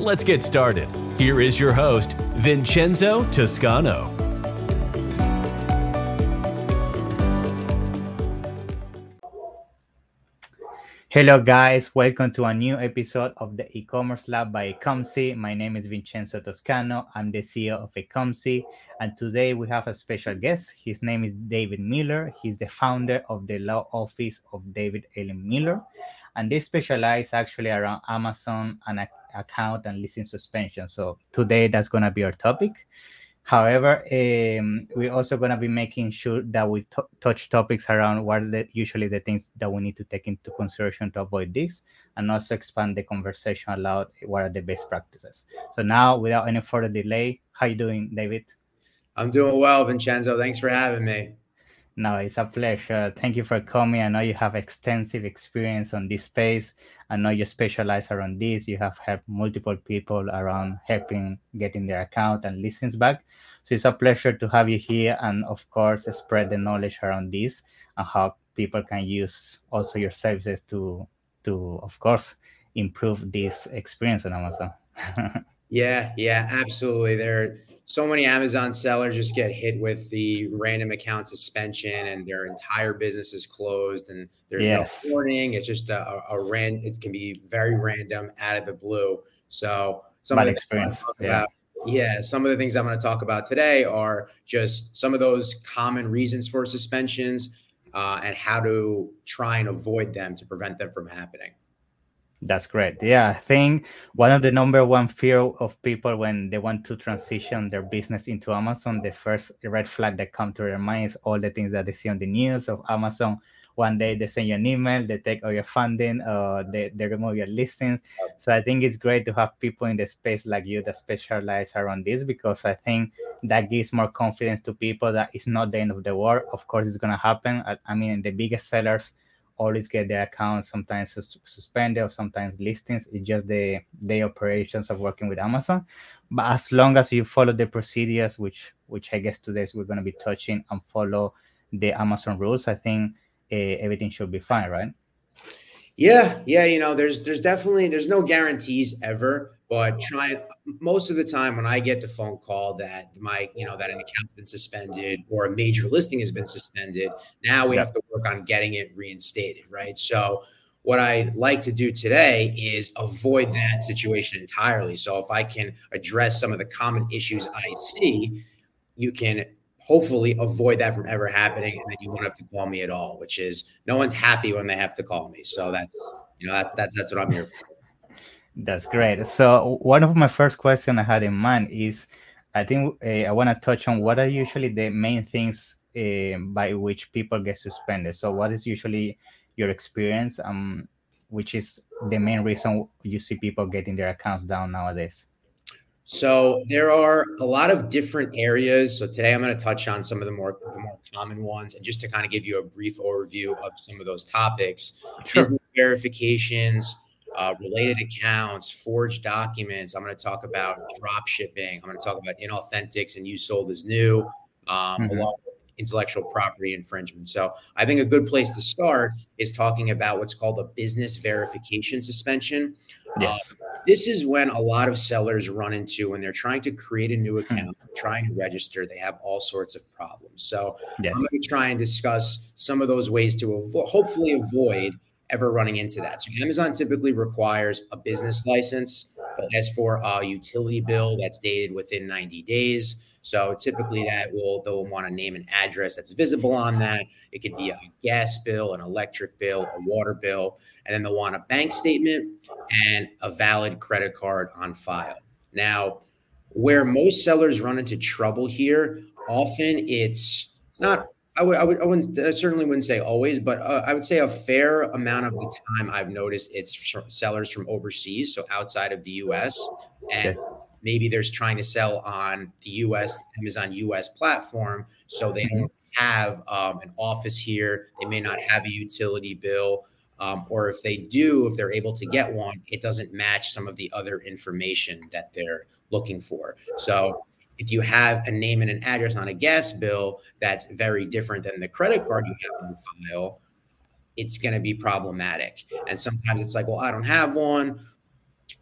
Let's get started. Here is your host, Vincenzo Toscano. Hello, guys. Welcome to a new episode of the e-commerce lab by Ecomcy. My name is Vincenzo Toscano. I'm the CEO of Ecomcy, and today we have a special guest. His name is David Miller. He's the founder of the law office of David Ellen Miller, and they specialize actually around Amazon and account and listing suspension. So today that's going to be our topic. However, um, we're also going to be making sure that we t- touch topics around what are the, usually the things that we need to take into consideration to avoid this, and also expand the conversation aloud. What are the best practices? So now, without any further delay, how you doing, David? I'm doing well, Vincenzo. Thanks for having me. No, it's a pleasure. Thank you for coming. I know you have extensive experience on this space. I know you specialize around this. You have helped multiple people around helping getting their account and listings back. So it's a pleasure to have you here and of course spread the knowledge around this and how people can use also your services to to of course improve this experience on Amazon. yeah, yeah, absolutely. There are so many Amazon sellers just get hit with the random account suspension and their entire business is closed and there's yes. no warning. It's just a, a, a rand. It can be very random out of the blue. So some of the experience. Yeah. About, yeah, some of the things I'm going to talk about today are just some of those common reasons for suspensions uh, and how to try and avoid them to prevent them from happening. That's great. Yeah, I think one of the number one fear of people when they want to transition their business into Amazon, the first red flag that come to their mind is all the things that they see on the news of Amazon. One day they send you an email, they take all your funding, uh, they, they remove your listings. So I think it's great to have people in the space like you that specialize around this because I think that gives more confidence to people that it's not the end of the world. Of course, it's gonna happen. I, I mean, the biggest sellers always get their accounts sometimes sus- suspended or sometimes listings. It's just the day operations of working with Amazon. But as long as you follow the procedures, which which I guess today we're going to be touching and follow the Amazon rules, I think uh, everything should be fine, right? Yeah, yeah. You know, there's there's definitely there's no guarantees ever, but try most of the time when I get the phone call that my, you know, that an account's been suspended or a major listing has been suspended, now we have to work on getting it reinstated, right? So what I'd like to do today is avoid that situation entirely. So if I can address some of the common issues I see, you can hopefully avoid that from ever happening and then you won't have to call me at all, which is no one's happy when they have to call me. So that's you know that's that's that's what I'm here for. That's great. So one of my first questions I had in mind is, I think uh, I want to touch on what are usually the main things uh, by which people get suspended. So what is usually your experience, um, which is the main reason you see people getting their accounts down nowadays? So there are a lot of different areas. So today I'm going to touch on some of the more the more common ones, and just to kind of give you a brief overview of some of those topics, sure. verifications uh, related accounts, forged documents. I'm going to talk about drop shipping. I'm going to talk about inauthentics and used sold as new, um, mm-hmm. along with intellectual property infringement. So I think a good place to start is talking about what's called a business verification suspension. Yes. Uh, this is when a lot of sellers run into when they're trying to create a new hmm. account, mm-hmm. trying to register, they have all sorts of problems. So yes. I'm going to try and discuss some of those ways to avo- hopefully avoid ever running into that. So Amazon typically requires a business license, but as for a utility bill that's dated within 90 days. So typically that will they'll want to name an address that's visible on that. It could be a gas bill, an electric bill, a water bill, and then they'll want a bank statement and a valid credit card on file. Now, where most sellers run into trouble here, often it's not I would, I would, I wouldn't, I certainly wouldn't say always, but uh, I would say a fair amount of the time I've noticed it's sellers from overseas, so outside of the U.S., and yes. maybe there's trying to sell on the US Amazon US platform, so they mm-hmm. don't have um, an office here. They may not have a utility bill. Um, or if they do, if they're able to get one, it doesn't match some of the other information that they're looking for. So if you have a name and an address on a gas bill that's very different than the credit card you have on file, it's going to be problematic. And sometimes it's like, well, I don't have one.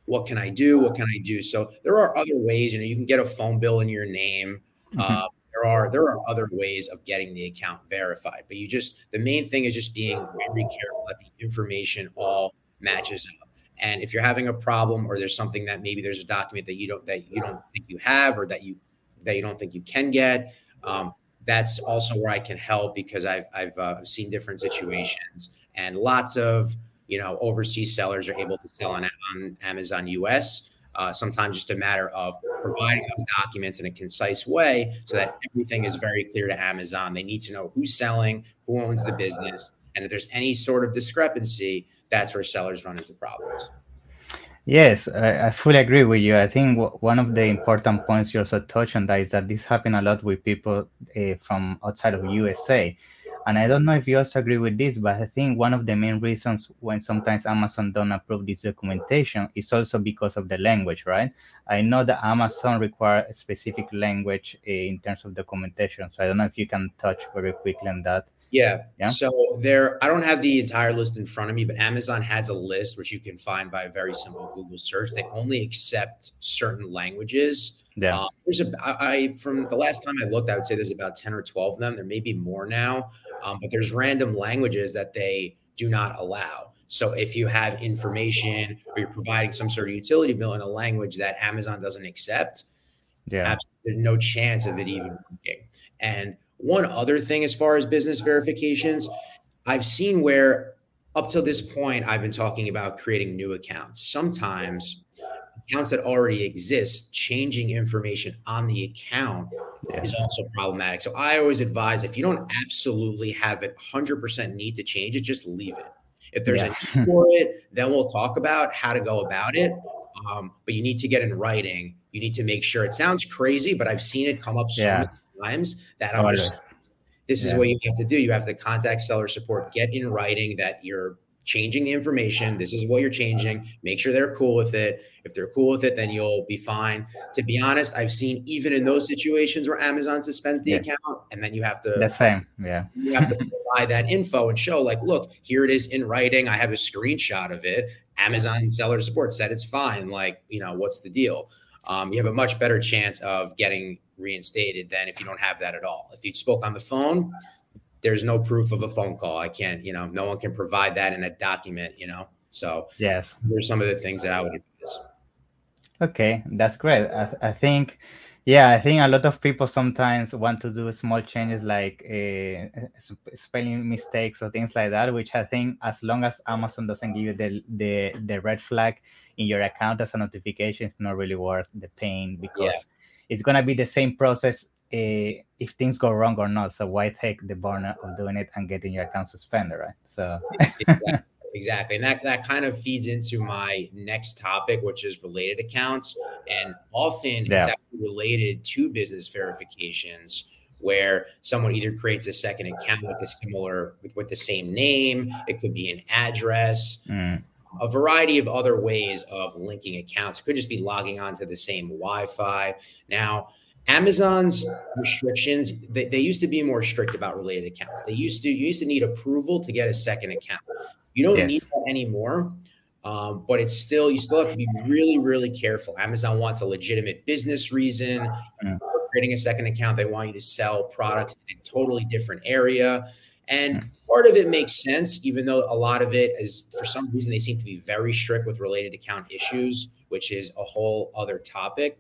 What can I do? What can I do? So there are other ways. You know, you can get a phone bill in your name. Mm-hmm. Uh, there are there are other ways of getting the account verified but you just the main thing is just being very careful that the information all matches up and if you're having a problem or there's something that maybe there's a document that you don't that you don't think you have or that you that you don't think you can get um, that's also where i can help because i've i've uh, seen different situations and lots of you know overseas sellers are able to sell on, on amazon us uh, sometimes just a matter of providing those documents in a concise way so that everything is very clear to Amazon. They need to know who's selling, who owns the business, and if there's any sort of discrepancy, that's where sellers run into problems. Yes, I, I fully agree with you. I think w- one of the important points you also touched on that is that this happen a lot with people uh, from outside of USA and I don't know if you also agree with this, but I think one of the main reasons when sometimes Amazon don't approve this documentation is also because of the language, right? I know that Amazon require a specific language eh, in terms of documentation. So I don't know if you can touch very quickly on that. Yeah. yeah. So there, I don't have the entire list in front of me, but Amazon has a list which you can find by a very simple Google search. They only accept certain languages. Yeah. Uh, there's a, I, from the last time I looked, I would say there's about 10 or 12 of them. There may be more now um, but there's random languages that they do not allow. So if you have information or you're providing some sort of utility bill in a language that Amazon doesn't accept, yeah, there's no chance of it even working. And one other thing, as far as business verifications, I've seen where up till this point, I've been talking about creating new accounts. Sometimes accounts that already exist, changing information on the account yeah. is also problematic. So I always advise if you don't absolutely have it 100% need to change it, just leave it. If there's yeah. a need for it, then we'll talk about how to go about it. Um, but you need to get in writing. You need to make sure it sounds crazy, but I've seen it come up so yeah. many times that I'm just, this is what you have to do. You have to contact seller support, get in writing that you're changing the information. This is what you're changing. Make sure they're cool with it. If they're cool with it, then you'll be fine. To be honest, I've seen even in those situations where Amazon suspends the yeah. account and then you have to the same. Yeah. You have to provide that info and show, like, look, here it is in writing. I have a screenshot of it. Amazon seller support said it's fine. Like, you know, what's the deal? Um, you have a much better chance of getting reinstated than if you don't have that at all. If you spoke on the phone, there's no proof of a phone call. I can't, you know, no one can provide that in a document, you know. So yes, there's some of the things that I would advise. Okay, that's great. I, I think, yeah, I think a lot of people sometimes want to do small changes like uh, spelling mistakes or things like that. Which I think, as long as Amazon doesn't give you the the the red flag in your account as a notification, it's not really worth the pain because. Yeah. It's gonna be the same process uh, if things go wrong or not. So why take the burner of doing it and getting your account suspended, right? So exactly. exactly. And that, that kind of feeds into my next topic, which is related accounts. And often yeah. it's actually related to business verifications where someone either creates a second account with a similar with, with the same name, it could be an address. Mm a variety of other ways of linking accounts. It could just be logging onto the same Wi-Fi. Now, Amazon's restrictions, they, they used to be more strict about related accounts. They used to, you used to need approval to get a second account. You don't yes. need that anymore. Um, but it's still, you still have to be really, really careful. Amazon wants a legitimate business reason. Mm. Creating a second account, they want you to sell products in a totally different area. And mm. part of it makes sense, even though a lot of it is, for some reason, they seem to be very strict with related account issues, which is a whole other topic.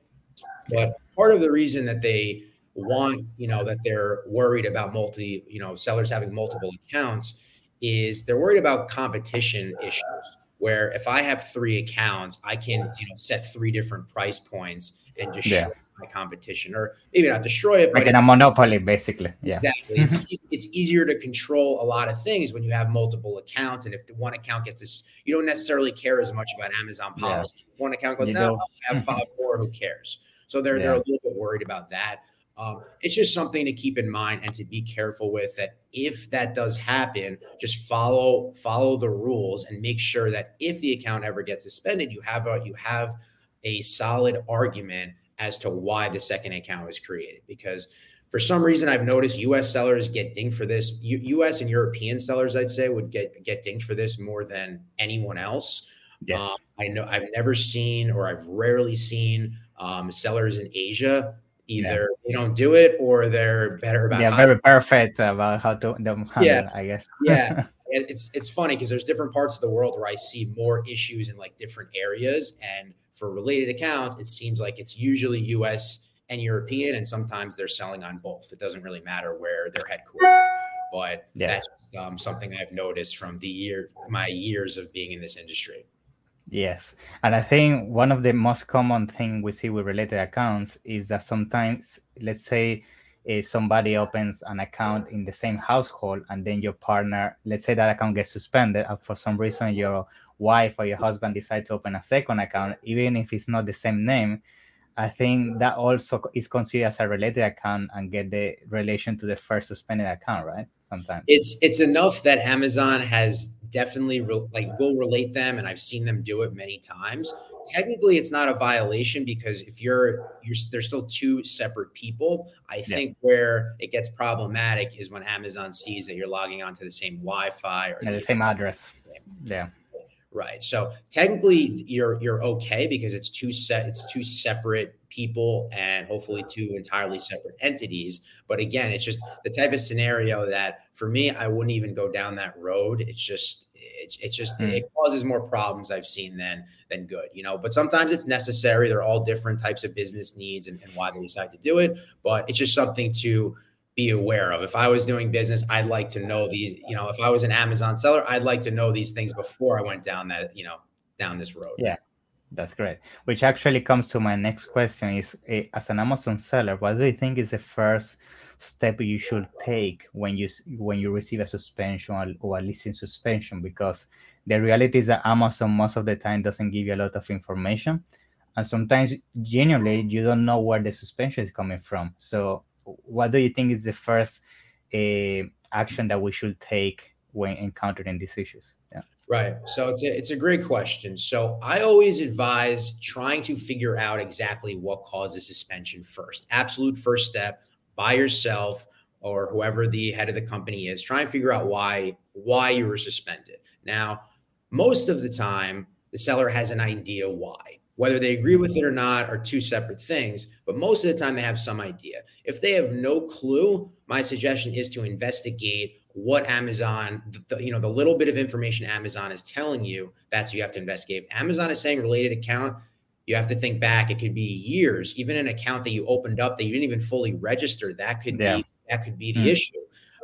But part of the reason that they want, you know, that they're worried about multi, you know, sellers having multiple accounts is they're worried about competition issues. where if I have three accounts, I can you know set three different price points and just Yeah. My competition, or maybe not destroy it, but Like in a monopoly, basically. Yeah. Exactly. It's, eas- it's easier to control a lot of things when you have multiple accounts. And if the one account gets this, you don't necessarily care as much about Amazon Yeah. policies. If one account goes, no. I'll have five more, who cares? So they're, they're a little bit worried about that. Um, it's just something to keep in mind and to be careful with that if that does happen, just follow follow the rules and make sure that if the account ever gets suspended, you have a you have a solid argument as to why the second account was created. Because for some reason, I've noticed U.S. sellers get dinged for this. U- U.S. and European sellers, I'd say, would get get dinged for this more than anyone else. Yes. Um, I know I've never seen or I've rarely seen um, sellers in Asia either they don't do it or they're better about yeah, very perfect about how to them handle, Yeah. I guess. yeah it- it's it's funny because there's different parts of the world where i see more issues in like different areas and for related accounts it seems like it's usually us and european and sometimes they're selling on both. It doesn't really matter where they're headquartered but Yeah. that's um, something i've noticed from the year my years of being in this industry. Yes, and I think one of the most common thing we see with related accounts is that sometimes, let's say, uh, somebody opens an account in the same household, and then your partner, let's say that account gets suspended, and for some reason your wife or your husband decide to open a second account, even if it's not the same name. I think that also is considered as a related account and get the relation to the first suspended account, right? Sometimes. it's it's enough that Amazon has definitely re- like will relate them, and I've seen them do it many times. Technically, it's not a violation because if you're you're there's still two separate people. I think where it gets problematic is when Amazon sees that you're logging onto the same Wi-Fi or Yeah, the same address. Yeah. Right. So technically you're you're okay because it's two set it's two separate people and hopefully two entirely separate entities. But again, it's just the type of scenario that for me I wouldn't even go down that road. It's just it's, it's just Mm. it causes more problems I've seen than than good, you know. But sometimes it's necessary. They're all different types of business needs and, and why they decide to do it. But it's just something to be aware of. If I was doing business, I'd like to know these, you know, if I was an Amazon seller, I'd like to know these things before I went down that, you know, down this road. Yeah. That's great. Which actually comes to my next question is eh, as an Amazon seller, what do you think is the first step you should take when you when you receive a suspension or, or a listing suspension? Because the reality is that Amazon most of the time doesn't give you a lot of information. And sometimes genuinely you don't know where the suspension is coming from. So what do you think is the first uh, action that we should take when encountering these issues? Yeah. Right. So it's a, it's a great question. So I always advise trying to figure out exactly what causes suspension first. Absolute first step by yourself or whoever the head of the company is. Try and figure out why why you were suspended. Now, most of the time, the seller has an idea why. Whether they agree with it or not are two separate things, but most of the time they have some idea. If they have no clue, my suggestion is to investigate what Amazon, the, you know, the little bit of information Amazon is telling you. That's you have to investigate. If Amazon is saying related account, you have to think back. It could be years, even an account that you opened up that you didn't even fully register. That could Yeah. be that could be the Hmm. issue.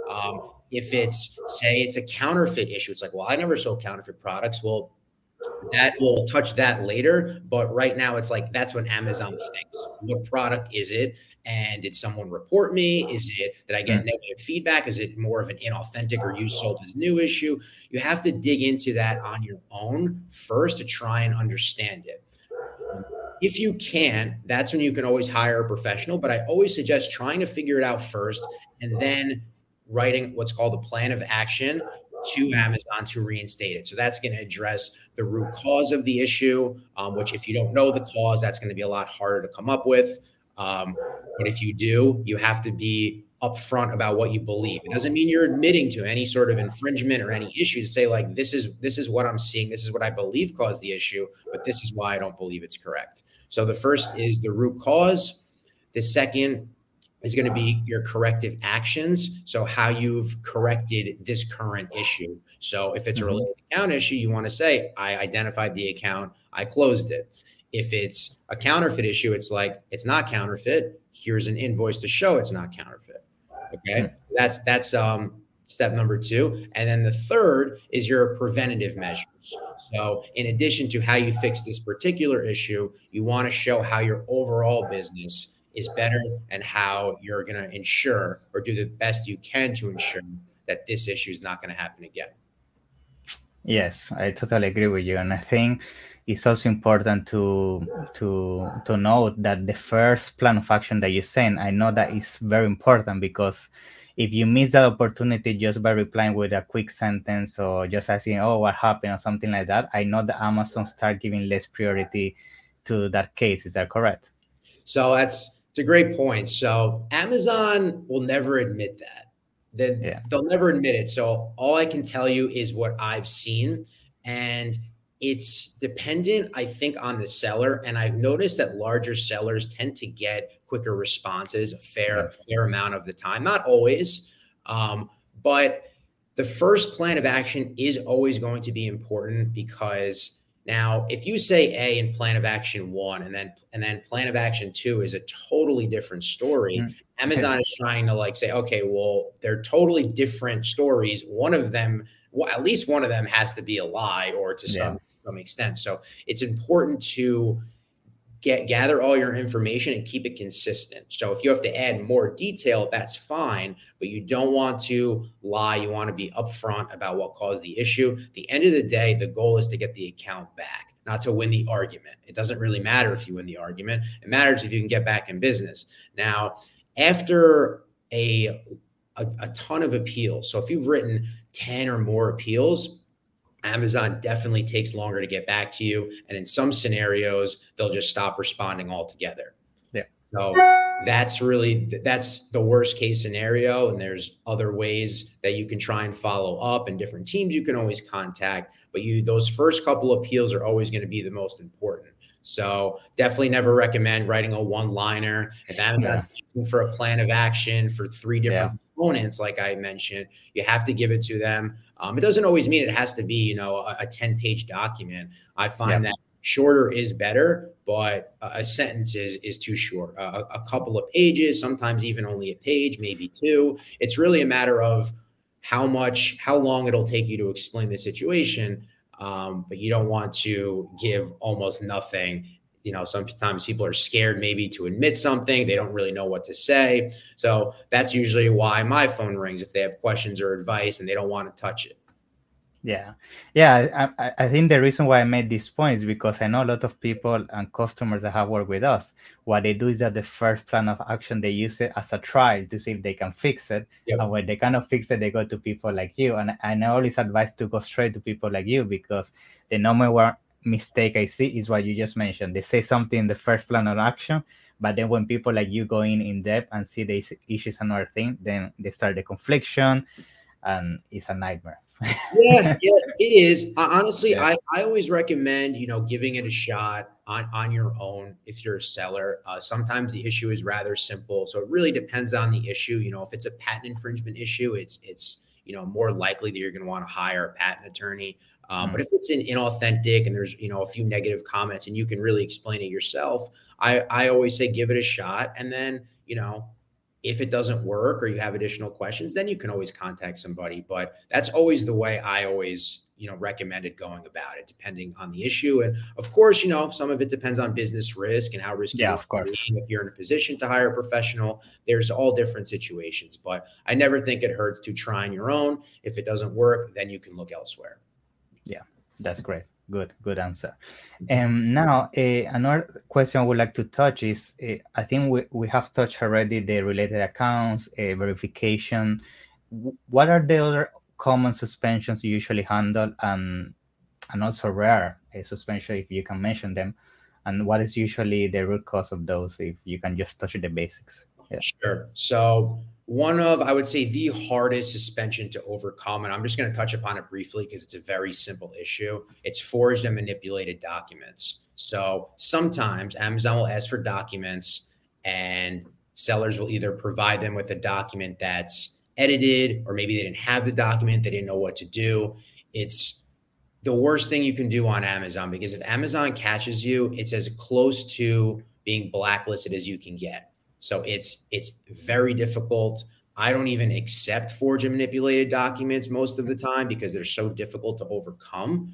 Um, if it's say it's a counterfeit issue, it's like, well, I never sold counterfeit products. Well, that will touch that later. But right now, it's like that's when Amazon thinks. What product is it? And did someone report me? Is it that I get Mm. negative feedback? Is it more of an inauthentic or used sold as new issue? You have to dig into that on your own first to try and understand it. If you can, that's when you can always hire a professional. But I always suggest trying to figure it out first and then writing what's called a plan of action to Amazon to reinstate it. So that's going to address the root cause of the issue, um, which if you don't know the cause, that's going to be a lot harder to come up with. Um, but if you do, you have to be upfront about what you believe. It doesn't mean you're admitting to any sort of infringement or any issues. Say like this is this is what I'm seeing. This is what I believe caused the issue, but this is why I don't believe it's correct. So the first is the root cause. The second is going to be your corrective actions. So how you've corrected this current issue. So if it's a Mhm. related account issue, you want to say, I identified the account, I closed it. If it's a counterfeit issue, it's like it's not counterfeit. Here's an invoice to show it's not counterfeit. Okay. That's that's um step number two. And then the third is your preventative measures. So, in addition to how you fix this particular issue, you want to show how your overall business is better and how you're going to ensure or do the best you can to ensure that this issue is not going to happen again. Yes, I totally agree with you. And I think it's also important to to to note that the first plan of action that you send, I know that is very important because if you miss that opportunity just by replying with a quick sentence or just asking, oh, what happened or something like that, I know that Amazon start giving less priority to that case. Is that correct? So that's it's a great point. So Amazon will never admit that. Then yeah. they'll never admit it. So all I can tell you is what I've seen. And it's dependent, I think, on the seller. And I've noticed that larger sellers tend to get quicker responses a fair, fair amount of the time. Not always, um, but the first plan of action is always going to be important because now if you say A in plan of action one and then and then plan of action two is a totally different story. Mm-hmm. Amazon is trying to like say, okay, well, they're totally different stories. One of them, well, at least one of them has to be a lie or to some some extent. So it's important to get gather all your information and keep it consistent. So if you have to add more detail, that's fine, but you don't want to lie. You want to be upfront about what caused the issue. At the end of the day, the goal is to get the account back, not to win the argument. It doesn't really matter if you win the argument. It matters if you can get back in business. Now, after a a, a ton of appeals. So if you've written 10 or more appeals, Amazon definitely takes longer to get back to you. And in some scenarios, they'll just stop responding altogether. Yeah. So that's really that's the worst case scenario. And there's other ways that you can try and follow up and different teams you can always contact. But you those first couple appeals are always going to be the most important. So definitely never recommend writing a one-liner. If Amazon's yeah. for a plan of action for three different yeah. components, like I mentioned, you have to give it to them. Um, it doesn't always mean it has to be, you know, a, a 10 page document. I find that shorter is better, but a sentence is, is too short. a, a couple of pages, sometimes even only a page, maybe two. It's really a matter of how much, how long it'll take you to explain the situation. Um, but you don't want to give almost nothing you know sometimes people are scared maybe to admit something. They don't really know what to say. So that's usually why my phone rings if they have questions or advice and they don't want to touch it. Yeah. Yeah I, I think the reason why i made this point is because i know a lot of people and customers that have worked with us what they do is that the first plan of action they use it as a trial to see if they can fix it. Yep. and when they cannot fix it they go to people like you. And, and i always advise to go straight to people like you because the number one mistake I see is what you just mentioned. They say something in the first plan of action, but then when people like you go in in depth and see the issues another thing, then they start the confliction, and it's a nightmare. yeah, yeah, it is. Honestly, yeah. I, I always recommend you know giving it a shot on on your own if you're a seller. Uh, sometimes the issue is rather simple, so it really depends on the issue. You know, if it's a patent infringement issue, it's it's you know more likely that you're going to want to hire a patent attorney. Um, but mm. if it's an inauthentic and there's you know a few negative comments and you can really explain it yourself, I I always say give it a shot. And then you know if it doesn't work or you have additional questions, then you can always contact somebody. But that's always the way I always you know recommended going about it, depending on the issue. And of course, you know some of it depends on business risk and how risky. Yeah, of course. If you're in a position to hire a professional, there's all different situations. But I never think it hurts to try on your own. If it doesn't work, then you can look elsewhere. Yeah, that's great. Good, good answer. And now, uh, another question I would like to touch is uh, I think we, we have touched already the related accounts, uh, verification. What are the other common suspensions you usually handle and, and also rare a suspension, if you can mention them? And what is usually the root cause of those, if you can just touch the basics? Yeah. Sure. So, one of i would say the hardest suspension to overcome and i'm just going to touch upon it briefly because it's a very simple issue it's forged and manipulated documents so sometimes amazon will ask for documents and sellers will either provide them with a document that's edited or maybe they didn't have the document they didn't know what to do it's the worst thing you can do on amazon because if amazon catches you it's as close to being blacklisted as you can get so it's it's very difficult. I don't even accept forged and manipulated documents most of the time because they're so difficult to overcome.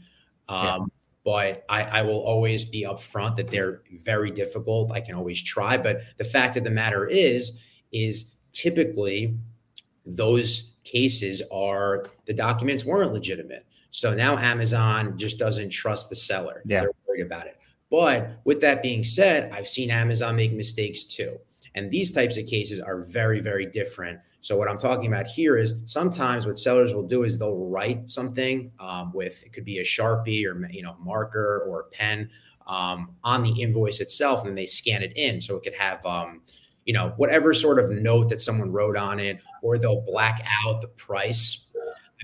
Um, yeah. But I, I, will always be upfront that they're very difficult. I can always try, but the fact of the matter is, is typically those cases are the documents weren't legitimate. So now Amazon just doesn't trust the seller. Yeah. They're worried about it. But with that being said, I've seen Amazon make mistakes too. And these types of cases are very, very different. So what I'm talking about here is sometimes what sellers will do is they'll write something um, with it could be a sharpie or you know marker or a pen um, on the invoice itself, and then they scan it in so it could have um, you know whatever sort of note that someone wrote on it, or they'll black out the price.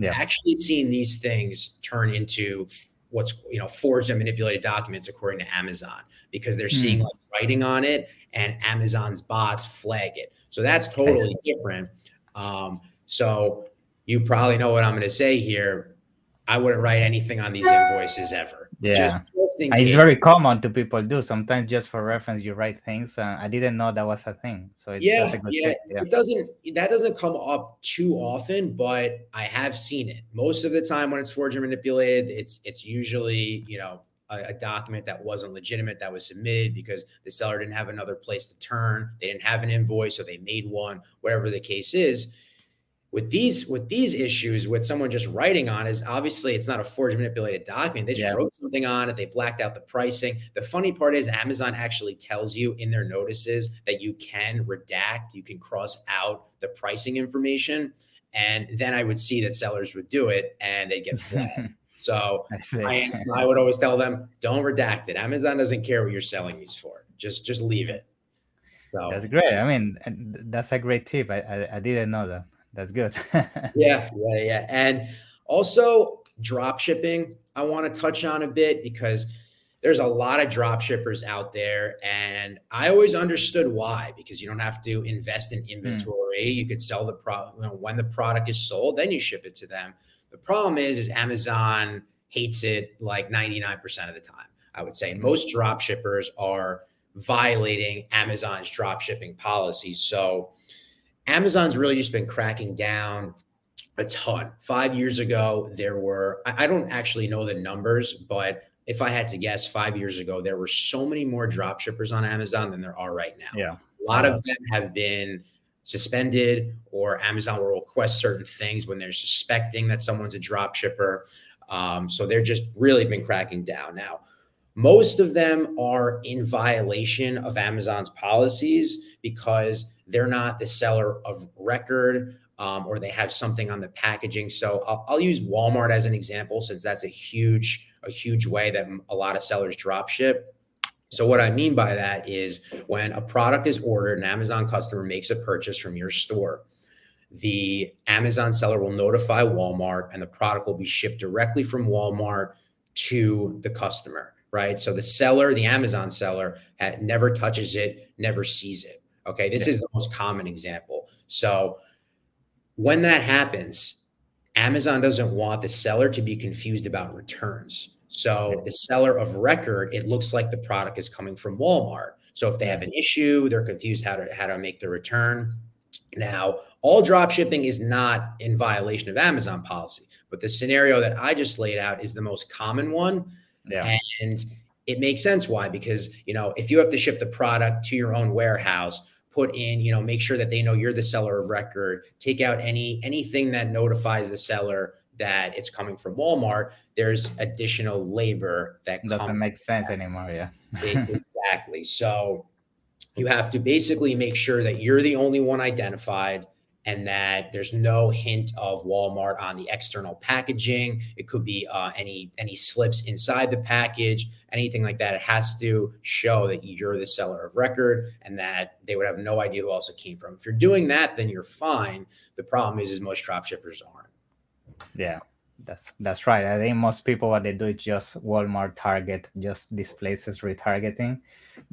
Yeah. I've actually seen these things turn into what's you know forged and manipulated documents according to Amazon because they're seeing mm. like writing on it and Amazon's bots flag it. So that's totally different. Um, so you probably know what I'm going to say here. I wouldn't write anything on these invoices ever. Yeah, it's very common to people do. Sometimes just for reference, you write things. Uh, I didn't know that was a thing. So it's, yeah, yeah, yeah, it doesn't that doesn't come up too often, but I have seen it. Most of the time when it's forged or manipulated, it's it's usually you know a, a, document that wasn't legitimate that was submitted because the seller didn't have another place to turn. They didn't have an invoice, so they made one. Whatever the case is, with these with these issues, with someone just writing on is obviously it's not a forged manipulated document. They just yeah. wrote something on it. They blacked out the pricing. The funny part is Amazon actually tells you in their notices that you can redact, you can cross out the pricing information. And then I would see that sellers would do it and they get flagged. So I, I, would always tell them, don't redact it. Amazon doesn't care what you're selling these for. Just just leave it. So that's great. I mean, that's a great tip. I, I, I didn't know that. That's good. yeah, yeah, yeah. And also drop shipping, I want to touch on a bit because there's a lot of drop shippers out there. And I always understood why, because you don't have to invest in hmm. inventory. Mm. You could sell the product you know, when the product is sold, then you ship it to them. The problem is, is Amazon hates it like 99% of the time. I would say most drop shippers are violating Amazon's drop shipping policies. So Amazon's really just been cracking down a ton. Five years ago, there were, I don't actually know the numbers, but if I had to guess, five years ago, there were so many more drop shippers on Amazon than there are right now. Yeah. A lot of them have been suspended or Amazon will request certain things when they're suspecting that someone's a drop shipper. Um, so they're just really been cracking down. Now, most of them are in violation of Amazon's policies because they're not the seller of record um, or they have something on the packaging. So I'll, I'll use Walmart as an example since that's a huge a huge way that a lot of sellers drop ship. So, what I mean by that is when a product is ordered, an Amazon customer makes a purchase from your store, the Amazon seller will notify Walmart and the product will be shipped directly from Walmart to the customer, right? So, the seller, the Amazon seller, never touches it, never sees it. Okay. This yeah. is the most common example. So, when that happens, Amazon doesn't want the seller to be confused about returns. So the seller of record, it looks like the product is coming from Walmart. So if they have an issue, they're confused how to how to make the return. Now, all drop shipping is not in violation of Amazon policy, but the scenario that I just laid out is the most common one. Yeah. And it makes sense why because, you know, if you have to ship the product to your own warehouse, put in, you know, make sure that they know you're the seller of record, take out any anything that notifies the seller that it's coming from Walmart, there's additional labor that doesn't make sense anymore. Yeah, exactly. So you have to basically make sure that you're the only one identified and that there's no hint of Walmart on the external packaging. It could be uh, any any slips inside the package, anything like that. It has to show that you're the seller of record and that they would have no idea who else it came from. If you're doing that, then you're fine. The problem is, is most drop shippers aren't. Yeah, that's that's right. I think most people what they do is just Walmart, Target, just these places retargeting,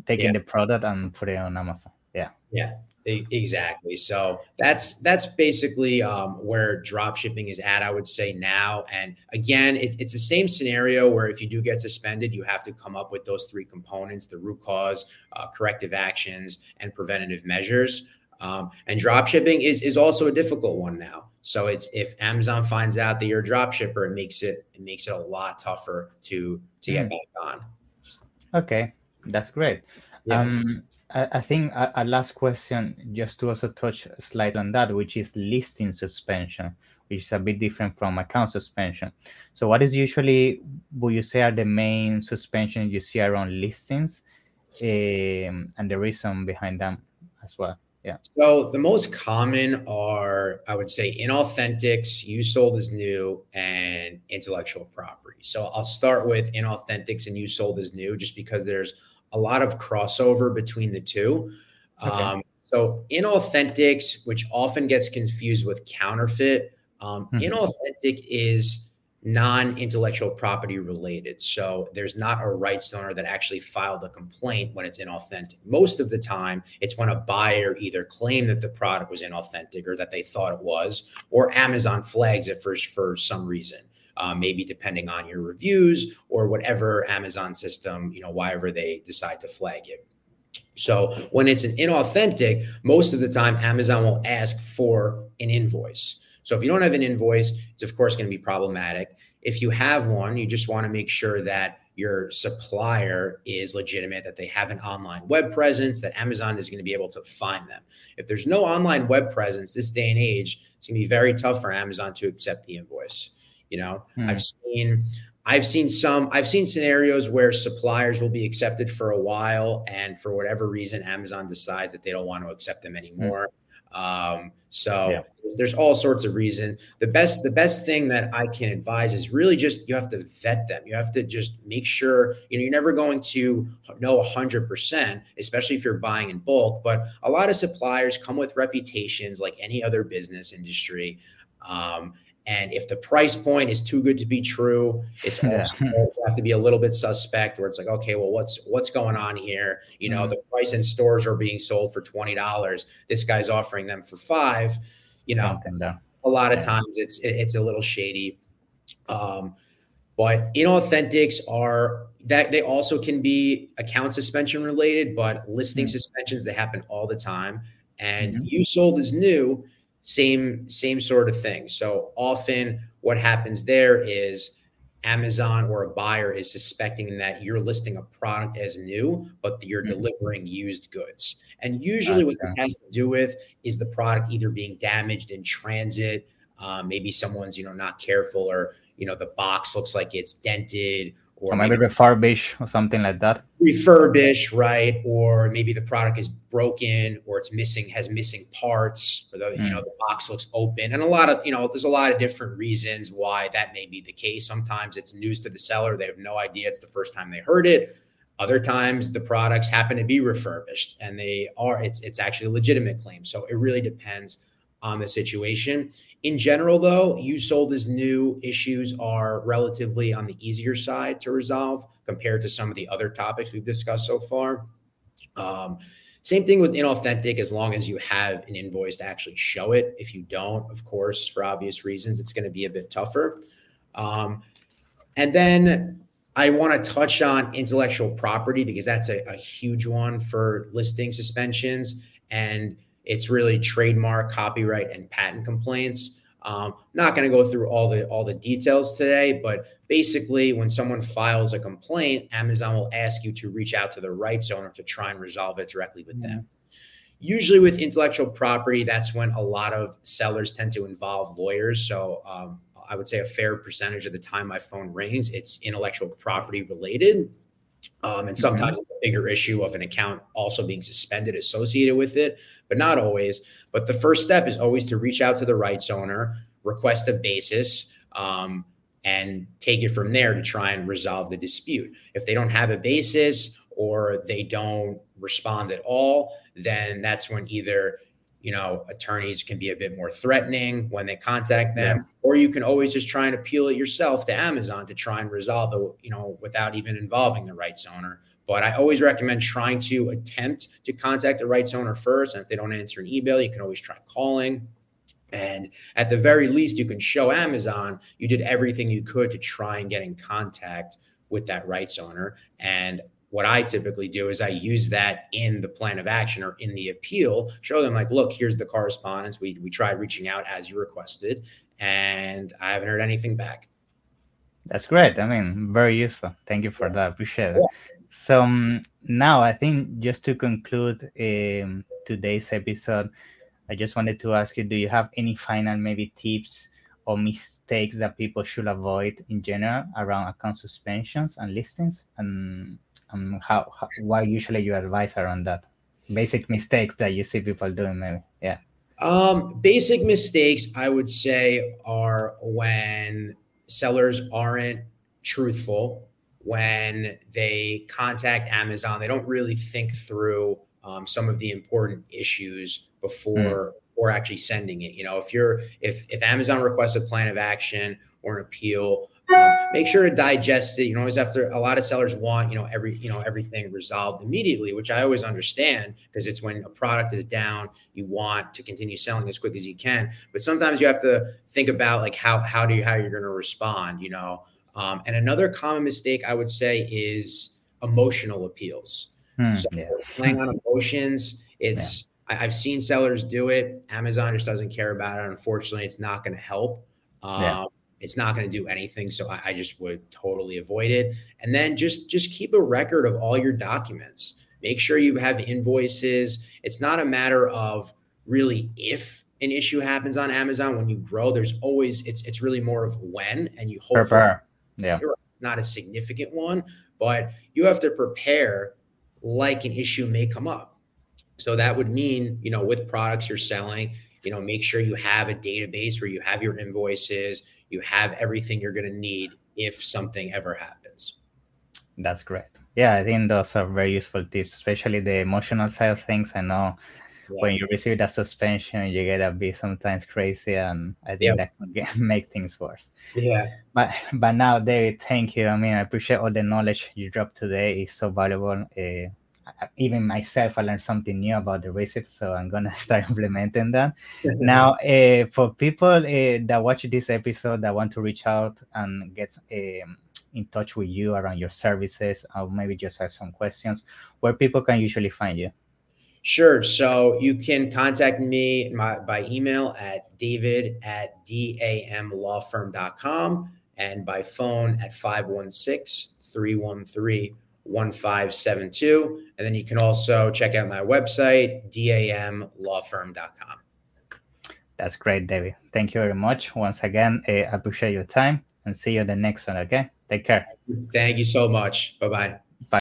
taking yeah. the product and put it on Amazon. Yeah. Yeah. Exactly. So that's that's basically um, where drop shipping is at. I would say now, and again, it, it's the same scenario where if you do get suspended, you have to come up with those three components: the root cause, uh, corrective actions, and preventative measures. Um, and drop shipping is is also a difficult one now. So it's if Amazon finds out that you're a drop shipper, it makes it it makes it a lot tougher to to get mm. back on. Okay, that's great. Yeah. Um, I, I think a, a, last question, just to also touch slightly on that, which is listing suspension, which is a bit different from account suspension. So, what is usually would you say are the main suspensions you see around listings, um, and the reason behind them as well? Yeah. So the most common are, I would say, inauthentics, used sold as new, and intellectual property. So I'll start with inauthentics and used sold as new, just because there's a lot of crossover between the two. Okay. Um, so inauthentics, which often gets confused with counterfeit, um, mm-hmm. inauthentic is non-intellectual property related. So there's not a rights owner that actually filed a complaint when it's inauthentic. Most of the time, it's when a buyer either claimed that the product was inauthentic or that they thought it was, or Amazon flags it for, for some reason. Uh, maybe depending on your reviews or whatever Amazon system, you know, whatever they decide to flag it. So when it's an inauthentic, most of the time Amazon will ask for an invoice. So if you don't have an invoice, it's of course going to be problematic. If you have one, you just want to make sure that your supplier is legitimate, that they have an online web presence, that Amazon is going to be able to find them. If there's no online web presence this day and age, it's going to be very tough for Amazon to accept the invoice. You know, hmm. I've seen I've seen some I've seen scenarios where suppliers will be accepted for a while and for whatever reason Amazon decides that they don't want to accept them anymore. Hmm. Um, so yeah. there's all sorts of reasons. The best, the best thing that I can advise is really just you have to vet them. You have to just make sure you know you're never going to know hundred percent, especially if you're buying in bulk. But a lot of suppliers come with reputations like any other business industry. Um, and if the price point is too good to be true, it's also yeah. have to be a little bit suspect where it's like, okay, well, what's what's going on here? You know, mm-hmm. the price in stores are being sold for twenty dollars. This guy's offering them for five. You know, a lot of yeah. times it's it's a little shady. Um, but inauthentics are that they also can be account suspension related, but listing mm-hmm. suspensions they happen all the time. And mm-hmm. used sold as new same same sort of thing. So often what happens there is Amazon or a buyer is suspecting that you're listing a product as new, but you're mm-hmm. delivering used goods. And usually, what this has to do with is the product either being damaged in transit, uh, maybe someone's you know not careful, or you know the box looks like it's dented, or maybe, refurbish or something like that refurbish right or maybe the product is broken or it's missing has missing parts or the mm. you know hmm. the box looks open and a lot of you know there's a lot of different reasons why that may be the case sometimes it's news to the seller they have no idea it's the first time they heard it other times the products happen to be refurbished and they are it's it's actually a legitimate claim so it really depends on the situation. In general, though, used sold as new issues are relatively on the easier side to resolve compared to some of the other topics we've discussed so far. Um, same thing with inauthentic, as long as you have an invoice to actually show it. If you don't, of course, for obvious reasons, it's going to be a bit tougher. Um, and then I want to touch on intellectual property because that's a, a huge one for listing suspensions. And it's really trademark, copyright, and patent complaints. Um, not going to go through all the all the details today, but basically, when someone files a complaint, Amazon will ask you to reach out to the rights owner to try and resolve it directly with them. Usually, with intellectual property, that's when a lot of sellers tend to involve lawyers. So, um, I would say a fair percentage of the time my phone rings, it's intellectual property related. Um, and sometimes mm-hmm. it's a bigger issue of an account also being suspended associated with it, but not always. But the first step is always to reach out to the rights owner, request a basis, um, and take it from there to try and resolve the dispute. If they don't have a basis or they don't respond at all, then that's when either you know, attorneys can be a bit more threatening when they contact them, yeah. or you can always just try and appeal it yourself to Amazon to try and resolve it, you know, without even involving the rights owner. But I always recommend trying to attempt to contact the rights owner first. And if they don't answer an email, you can always try calling. And at the very least, you can show Amazon you did everything you could to try and get in contact with that rights owner. And what I typically do is I use that in the plan of action or in the appeal, show them like, look, here's the correspondence. We we tried reaching out as you requested, and I haven't heard anything back. That's great. I mean, very useful. Thank you for that. Appreciate it. Yeah. So um, now I think just to conclude um, today's episode, I just wanted to ask you: Do you have any final maybe tips or mistakes that people should avoid in general around account suspensions and listings, and um, how, how why usually you advise around that? Basic mistakes that you see people doing, maybe. Yeah. Um, basic mistakes I would say are when sellers aren't truthful when they contact Amazon. They don't really think through um, some of the important issues before mm. or actually sending it. You know, if you're if if Amazon requests a plan of action or an appeal, make sure to digest it. You know, always after a lot of sellers want you know every you know everything resolved immediately, which I always understand because it's when a product is down, you want to continue selling as quick as you can. But sometimes you have to think about like how how do you how you're going to respond. You know, um, and another common mistake I would say is emotional appeals. Hmm, so yeah. playing on emotions, it's yeah. I, have seen sellers do it. Amazon just doesn't care about it. Unfortunately, it's not going to help. Um, yeah. It's not going to do anything. So I, I just would totally avoid it. And then just just keep a record of all your documents. Make sure you have invoices. It's not a matter of really if an issue happens on Amazon when you grow. There's always it's it's really more of when, and you hope yeah. It's not a significant one, but you have to prepare like an issue may come up. So that would mean, you know, with products you're selling, you know, make sure you have a database where you have your invoices, you have everything you're going to need if something ever happens. That's great. Yeah, I think those are very useful tips, especially the emotional side of things. I know yeah. when you receive that suspension, you get a bit sometimes crazy, and I think that can get, make things worse. Yeah. But but now, David, thank you. I mean, I appreciate all the knowledge you dropped today. It's so valuable. Uh, even myself, I learned something new about the recipe, so I'm gonna start implementing that. now, uh, for people uh, that watch this episode that want to reach out and get um, in touch with you around your services, or maybe just ask some questions, where people can usually find you. Sure. So you can contact me my, by email at david at damlawfirm.com and by phone at 516 313 1572. And then you can also check out my website, damlawfirm.com. That's great, David. Thank you very much. Once again, eh, I appreciate your time and see you in the next one. Okay. Take care. Thank you so much. Bye bye. Bye.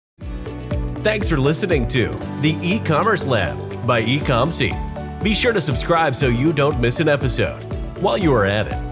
Thanks for listening to the e-commerce lab by Ecomcy. Be sure to subscribe so you don't miss an episode. While you are at it,